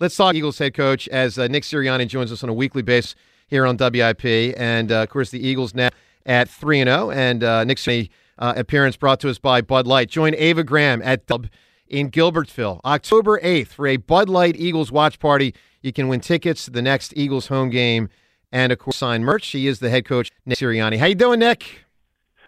Let's talk Eagles head coach as uh, Nick Sirianni joins us on a weekly basis here on WIP. And, uh, of course, the Eagles now at 3 and 0. And uh, Nick uh, appearance brought to us by Bud Light. Join Ava Graham at Dub in Gilbertville October 8th for a Bud Light Eagles watch party. You can win tickets to the next Eagles home game and, of course, sign merch. She is the head coach, Nick Sirianni. How you doing, Nick?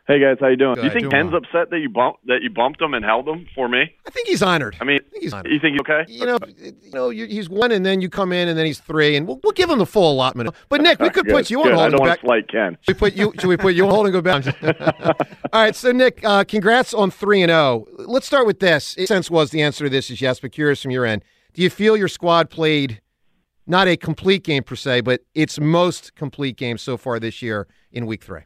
Hey guys, how you doing? Good. Do you think Ken's well. upset that you bumped that you bumped him and held him for me? I think he's honored. I mean, I think he's honored. you think he's okay? you know, you know, he's one, and then you come in, and then he's three, and we'll, we'll give him the full allotment. But Nick, we could Good, put you on good. I hold and don't want back. slight Ken. Should we put you? Should we put you on hold and go back? All right. So Nick, uh, congrats on three and zero. Let's start with this. It, Sense was the answer to this is yes, but curious from your end. Do you feel your squad played not a complete game per se, but its most complete game so far this year in Week Three?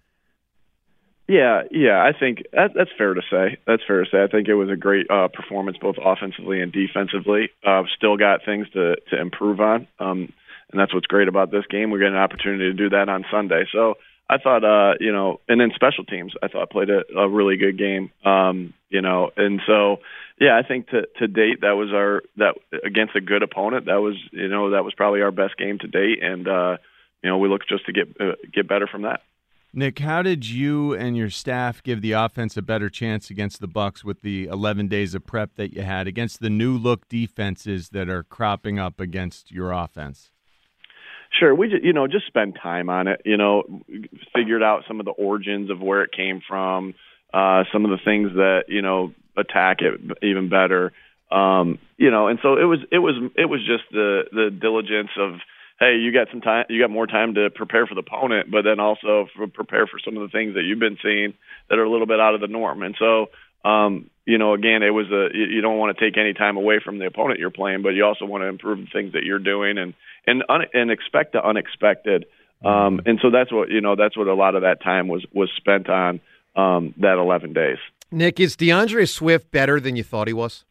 Yeah, yeah, I think that, that's fair to say. That's fair to say. I think it was a great uh, performance both offensively and defensively. Uh, still got things to to improve on, um, and that's what's great about this game. We get an opportunity to do that on Sunday. So I thought, uh, you know, and then special teams, I thought played a, a really good game. Um, you know, and so yeah, I think to to date that was our that against a good opponent. That was you know that was probably our best game to date, and uh, you know we look just to get uh, get better from that. Nick, how did you and your staff give the offense a better chance against the Bucs with the 11 days of prep that you had against the new look defenses that are cropping up against your offense? Sure, we just, you know just spend time on it. You know, figured out some of the origins of where it came from, uh, some of the things that you know attack it even better. Um, you know, and so it was it was it was just the the diligence of hey, you got some time, you got more time to prepare for the opponent, but then also for, prepare for some of the things that you've been seeing that are a little bit out of the norm. And so, um, you know, again, it was a you you don't want to take any time away from the opponent you're playing, but you also want to improve the things that you're doing and and un, and expect the unexpected. Um, and so that's what you know. That's what a lot of that time was was spent on um, that 11 days. Nick, is DeAndre Swift better than you thought he was?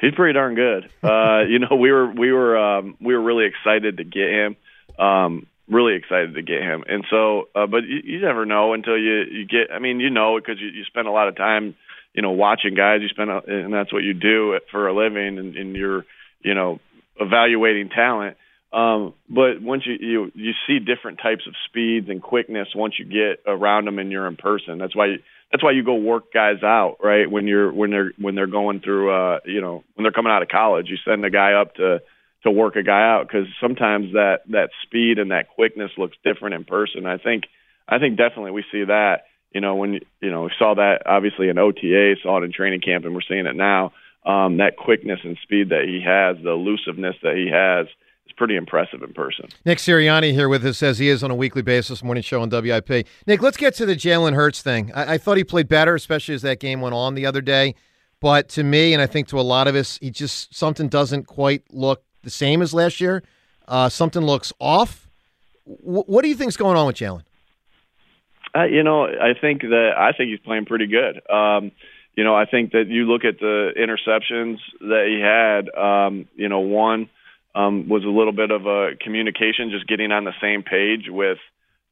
He's pretty darn good. Uh, you know, we were we were um, we were really excited to get him. Um, really excited to get him. And so, uh, but you, you never know until you you get. I mean, you know, because you, you spend a lot of time, you know, watching guys. You spend, a, and that's what you do for a living, and, and you're, you know, evaluating talent. Um, but once you, you you see different types of speeds and quickness once you get around them and you're in person. That's why you, that's why you go work guys out, right? When you're when they're when they're going through, uh, you know, when they're coming out of college, you send a guy up to to work a guy out because sometimes that that speed and that quickness looks different in person. I think I think definitely we see that. You know, when you know we saw that obviously in OTA, saw it in training camp, and we're seeing it now. Um, that quickness and speed that he has, the elusiveness that he has, is pretty impressive in person. Nick Sirianni here with us as he is on a weekly basis, morning show on WIP. Nick, let's get to the Jalen Hurts thing. I, I thought he played better, especially as that game went on the other day. But to me, and I think to a lot of us, he just something doesn't quite look the same as last year. Uh, something looks off. W- what do you think's going on with Jalen? Uh, you know, I think that I think he's playing pretty good. Um, you know, I think that you look at the interceptions that he had. Um, you know, one um, was a little bit of a communication, just getting on the same page with,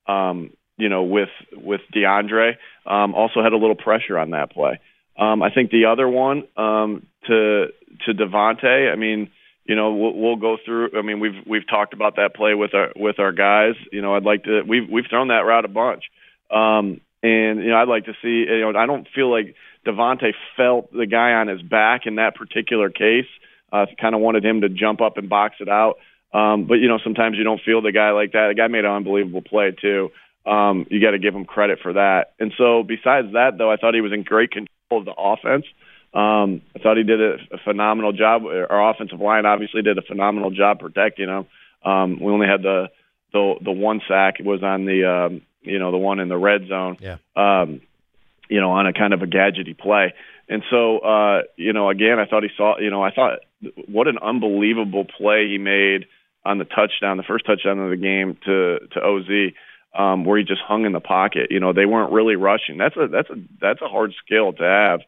um, you know, with with DeAndre. Um, also had a little pressure on that play. Um, I think the other one um, to to DeVonta. I mean, you know, we'll, we'll go through. I mean, we've we've talked about that play with our with our guys. You know, I'd like to. We've we've thrown that route a bunch, um, and you know, I'd like to see. You know, I don't feel like DeVonta felt the guy on his back in that particular case. Uh, kind of wanted him to jump up and box it out. Um, but you know, sometimes you don't feel the guy like that. The guy made an unbelievable play too. Um, you got to give him credit for that. And so, besides that, though, I thought he was in great control of the offense. Um, I thought he did a, a phenomenal job. Our offensive line obviously did a phenomenal job protecting him. Um, we only had the the the one sack. It was on the um, you know the one in the red zone. Yeah. Um, you know, on a kind of a gadgety play. And so, uh, you know, again, I thought he saw. You know, I thought what an unbelievable play he made on the touchdown, the first touchdown of the game to to Oz. Um, where he just hung in the pocket. You know, they weren't really rushing. That's a that's a that's a hard skill to have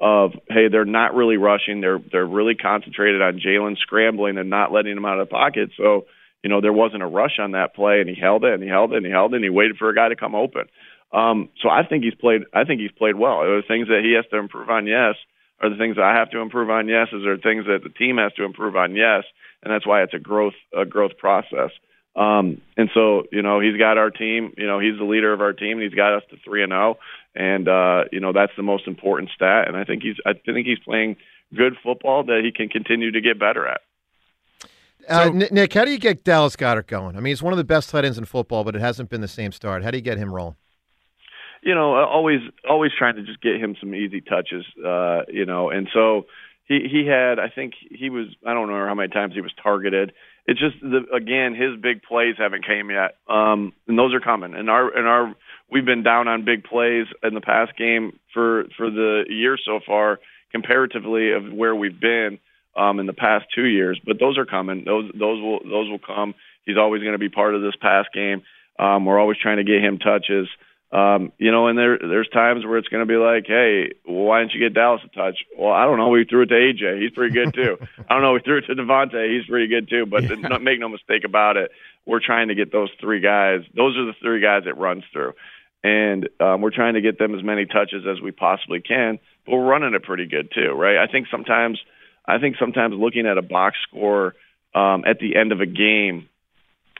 of hey, they're not really rushing. They're they're really concentrated on Jalen scrambling and not letting him out of the pocket. So you know there wasn't a rush on that play, and he held it and he held it and he held it and he waited for a guy to come open. Um, so I think he's played. I think he's played well. Are the things that he has to improve on? Yes. Are the things that I have to improve on? Yes. Is there things that the team has to improve on? Yes. And that's why it's a growth a growth process. Um, and so, you know, he's got our team, you know, he's the leader of our team and he's got us to three and zero. Oh. And, uh, you know, that's the most important stat. And I think he's, I think he's playing good football that he can continue to get better at. Uh, Nick, how do you get Dallas Goedert going? I mean, he's one of the best tight ends in football, but it hasn't been the same start. How do you get him rolling? You know, always, always trying to just get him some easy touches. Uh, you know, and so he he had, I think he was, I don't know how many times he was targeted it's just the, again his big plays haven't came yet, um, and those are coming. And our and our we've been down on big plays in the past game for for the year so far, comparatively of where we've been um, in the past two years. But those are coming. Those those will those will come. He's always going to be part of this pass game. Um, we're always trying to get him touches. Um, you know, and there there's times where it's going to be like, hey, well, why didn't you get Dallas a touch? Well, I don't know. We threw it to AJ. He's pretty good too. I don't know. We threw it to DeVonta. He's pretty good too. But yeah. make no mistake about it, we're trying to get those three guys. Those are the three guys it runs through, and um, we're trying to get them as many touches as we possibly can. But we're running it pretty good too, right? I think sometimes, I think sometimes looking at a box score um, at the end of a game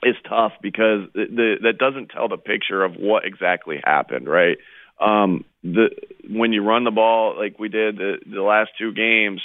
is tough because the, that doesn't tell the picture of what exactly happened, right? Um, the when you run the ball like we did the, the last two games,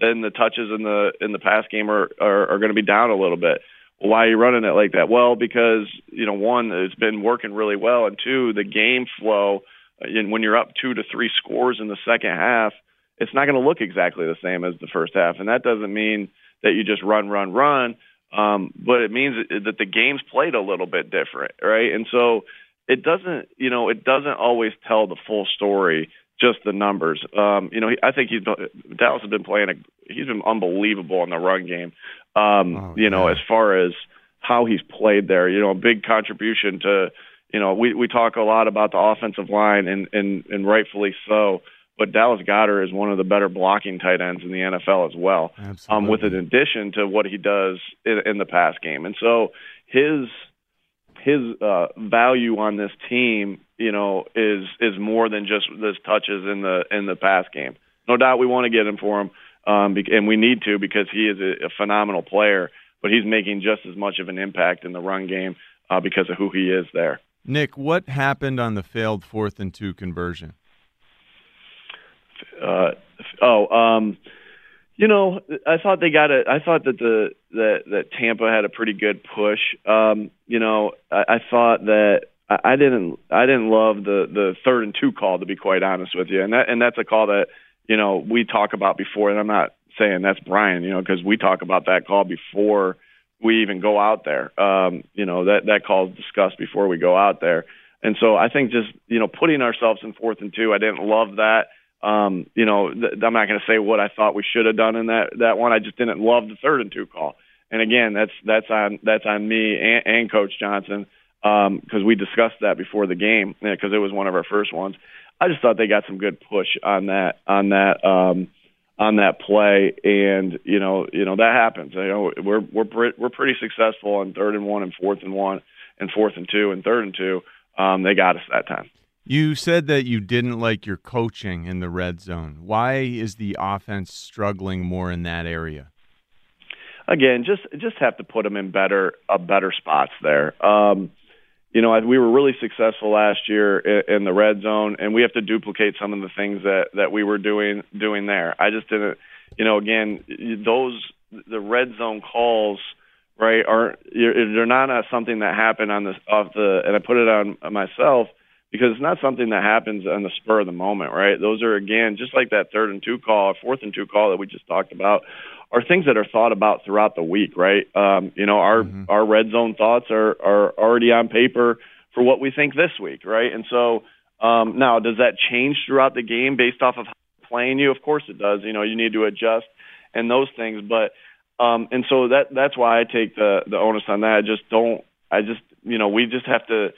then the touches in the in the pass game are are, are going to be down a little bit. Why are you running it like that? Well, because you know one, it's been working really well, and two, the game flow. And when you're up two to three scores in the second half, it's not going to look exactly the same as the first half, and that doesn't mean that you just run, run, run um, but it means that the game's played a little bit different, right? And so it doesn't, you know, it doesn't always tell the full story, just the numbers. Um, you know, I think he's Dallas has been playing a, he's been unbelievable in the run game. Um, oh, you know, as far as how he's played there, you know, a big contribution to, you know, we we talk a lot about the offensive line and and and rightfully so. But Dallas Goedert is one of the better blocking tight ends in the NFL as well, um, with an addition to what he does in, in the pass game. And so his his uh, value on this team, you know, is is more than just this touches in the in the pass game. No doubt, we want to get him for him, um, and we need to because he is a, a phenomenal player. But he's making just as much of an impact in the run game uh, because of who he is there. Nick, what happened on the failed fourth and two conversion? Uh, oh, um, you know, I thought they got it. I thought that the that that Tampa had a pretty good push. Um, you know, I, I thought that I, I didn't I didn't love the the third and two call to be quite honest with you, and that and that's a call that you know we talk about before, and I'm not saying that's Brian, you know, because we talk about that call before we even go out there. Um, you know, that that call is discussed before we go out there. And so I think just, you know, putting ourselves in fourth and two, I didn't love that. Um, you know, th- I'm not going to say what I thought we should have done in that that one. I just didn't love the third and two call. And again, that's that's on that's on me and, and Coach Johnson because um, we discussed that before the game because it was one of our first ones. I just thought they got some good push on that on that um, on that play, and you know, you know that happens. You know, we're we're we're pretty successful on third and one and fourth and one and fourth and two and third and two. Um, they got us that time. You said that you didn't like your coaching in the red zone. Why is the offense struggling more in that area? Again, just just have to put them in better uh, better spots there. Um, you know, we were really successful last year in the red zone, and we have to duplicate some of the things that that we were doing doing there. I just didn't, you know, again, those the red zone calls, right, are they're not something that happened on the off the, and I put it on myself because it's not something that happens on the spur of the moment, right? Those are again just like that third and two call, or fourth and two call that we just talked about, are things that are thought about throughout the week, right? Um, you know, our mm-hmm. our red zone thoughts are are already on paper for what we think this week, right? And so um, now, does that change throughout the game based off of playing you? Of course it does. You know, you need to adjust and those things, but um, and so that that's why I take the the onus on that. I just don't. I just you know we just have to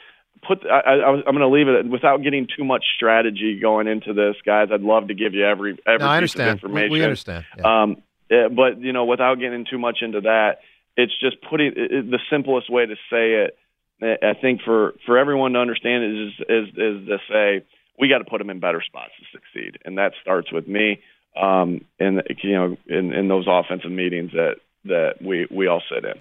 put I, I, I'm going to leave it without getting too much strategy going into this, guys. I'd love to give you every every no, piece of information. We, we understand. Yeah. Um, but you know, without getting too much into that, it's just putting it, the simplest way to say it. I think for for everyone to understand is is is to say we got to put them in better spots to succeed, and that starts with me. Um, and you know, in, in those offensive meetings that that we we all sit in.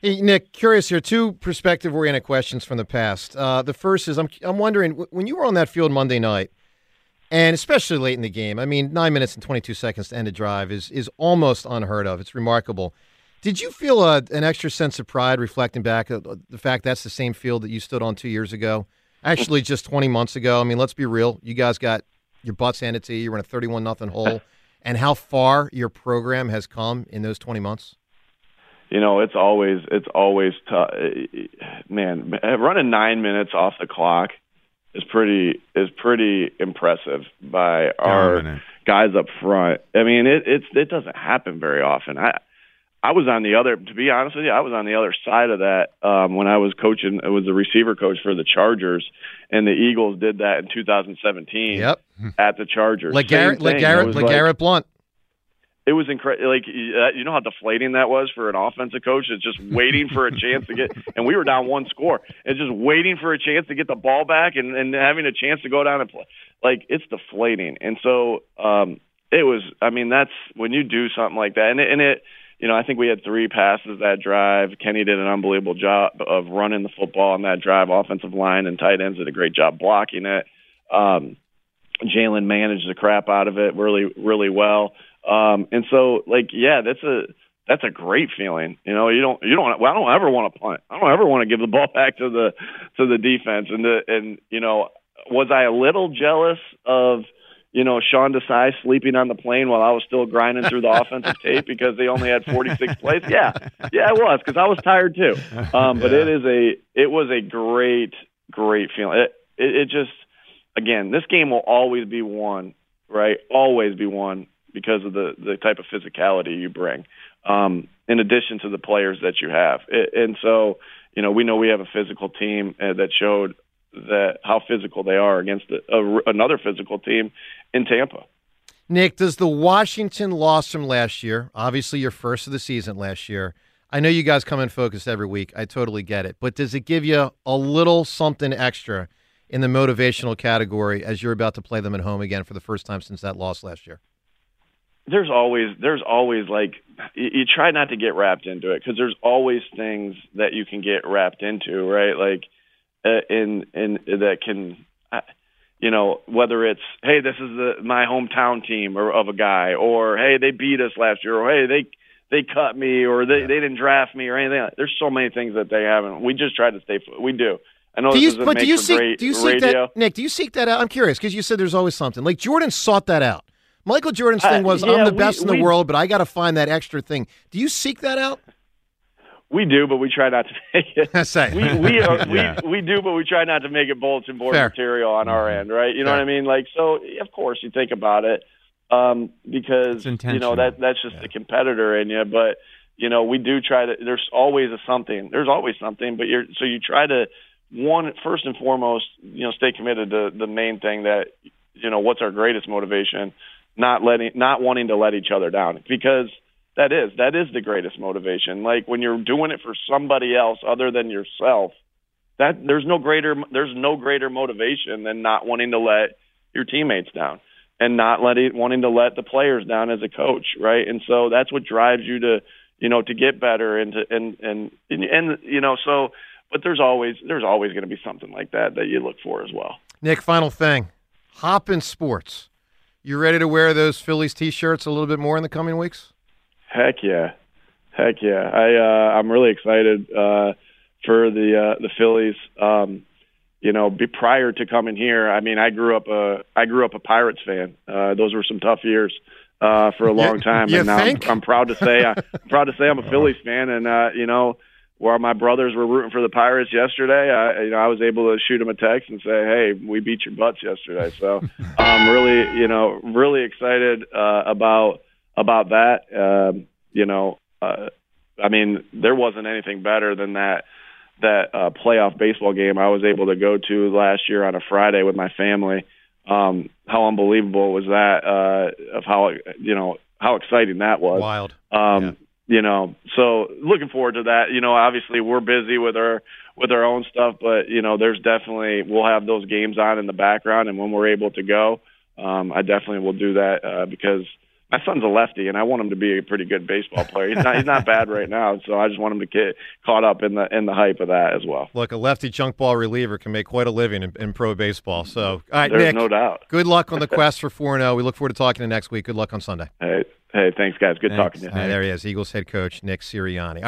Hey, Nick, curious here. Two perspective oriented questions from the past. Uh, the first is I'm, I'm wondering when you were on that field Monday night, and especially late in the game, I mean, nine minutes and 22 seconds to end a drive is, is almost unheard of. It's remarkable. Did you feel a, an extra sense of pride reflecting back at the fact that's the same field that you stood on two years ago? Actually, just 20 months ago. I mean, let's be real. You guys got your butts handed to you. You were in a 31 nothing hole. and how far your program has come in those 20 months? You know, it's always it's always tough. Man, running nine minutes off the clock is pretty is pretty impressive by our Dominant. guys up front. I mean, it it's it doesn't happen very often. I I was on the other to be honest with you, I was on the other side of that um when I was coaching it was the receiver coach for the Chargers and the Eagles did that in 2017 yep. at the Chargers. Like Garrett like Garrett like Garrett Blount it was incredible. Like you know how deflating that was for an offensive coach. It's just waiting for a chance to get, and we were down one score. It's just waiting for a chance to get the ball back and, and having a chance to go down and play. Like it's deflating. And so um, it was. I mean, that's when you do something like that, and it, and it. You know, I think we had three passes that drive. Kenny did an unbelievable job of running the football on that drive. Offensive line and tight ends did a great job blocking it. Um, Jalen managed the crap out of it really, really well. Um, and so, like, yeah, that's a that's a great feeling. You know, you don't you don't well, I don't ever want to punt. I don't ever want to give the ball back to the to the defense. And the and you know, was I a little jealous of you know Sean Desai sleeping on the plane while I was still grinding through the offensive tape because they only had 46 plays? Yeah, yeah, it was because I was tired too. Um, but yeah. it is a it was a great great feeling. It, it it just again, this game will always be won, right? Always be won because of the the type of physicality you bring. Um, in addition to the players that you have, and so you know we know we have a physical team uh, that showed that how physical they are against another physical team in Tampa. Nick, does the Washington loss from last year, obviously your first of the season last year, I know you guys come in focus every week. I totally get it. But does it give you a little something extra in the motivational category as you're about to play them at home again for the first time since that loss last year? There's always there's always like you, you try not to get wrapped into it because there's always things that you can get wrapped into, right? Like uh, in in that can. Uh, you know whether it's hey this is the my hometown team or of a guy or hey they beat us last year or hey they they cut me or they they didn't draft me or anything. Like There's so many things that they haven't. We just try to stay. We do. I know do you, but do you seek do you seek radio. that Nick? Do you seek that out? I'm curious because you said there's always something. Like Jordan sought that out. Michael Jordan's Uh, thing was, yeah, I'm the we- best in the we- world, but I got to find that extra thing. Do you seek that out? We do, but we try not to make it. Say. we we, are, Yeah. we we do, but we try not to make it bulletin board Fair. material on our end, right? You know what I mean? Like, so of course you think about it, um, because you know that that's just the competitor in you. But you know, we do try to. There's always a something. There's always something, but you're so you try to one first and foremost, you know, stay committed to the main thing that you know what's our greatest motivation, not letting not wanting to let each other down because that is that is the greatest motivation like when you're doing it for somebody else other than yourself that there's no greater there's no greater motivation than not wanting to let your teammates down and not letting wanting to let the players down as a coach right and so that's what drives you to you know to get better and to and and and, and you know so but there's always there's always going to be something like that that you look for as well Nick, final thing. Hop in sports. You ready to wear those Phillies T-shirts a little bit more in the coming weeks? Heck yeah, heck yeah! I uh, I'm really excited uh, for the uh, the Phillies. Um, you know, be, prior to coming here, I mean, I grew up a I grew up a Pirates fan. Uh, those were some tough years uh, for a long time, you and now I'm. I'm proud to say I, I'm proud to say I'm a Phillies fan, and uh, you know. While my brothers were rooting for the Pirates yesterday, I, you know, I was able to shoot them a text and say, "Hey, we beat your butts yesterday." So I'm really, you know, really excited uh, about about that. Um, you know, uh, I mean, there wasn't anything better than that that uh, playoff baseball game I was able to go to last year on a Friday with my family. Um, how unbelievable was that? Uh, of how you know how exciting that was. Wild. Um, Yeah. You know, so looking forward to that. You know, obviously we're busy with our with our own stuff, but you know, there's definitely we'll have those games on in the background, and when we're able to go, um, I definitely will do that uh, because my son's a lefty, and I want him to be a pretty good baseball player. He's not he's not bad right now, so I just want him to get caught up in the in the hype of that as well. Look, a lefty junk ball reliever can make quite a living in, in pro baseball. So, all right, There's Nick, no doubt. good luck on the quest for 4 0. We look forward to talking to you next week. Good luck on Sunday. Hey, hey, thanks guys. Good Thanks. talking to you. All right, there he is, Eagles head coach Nick Sirianni. All right.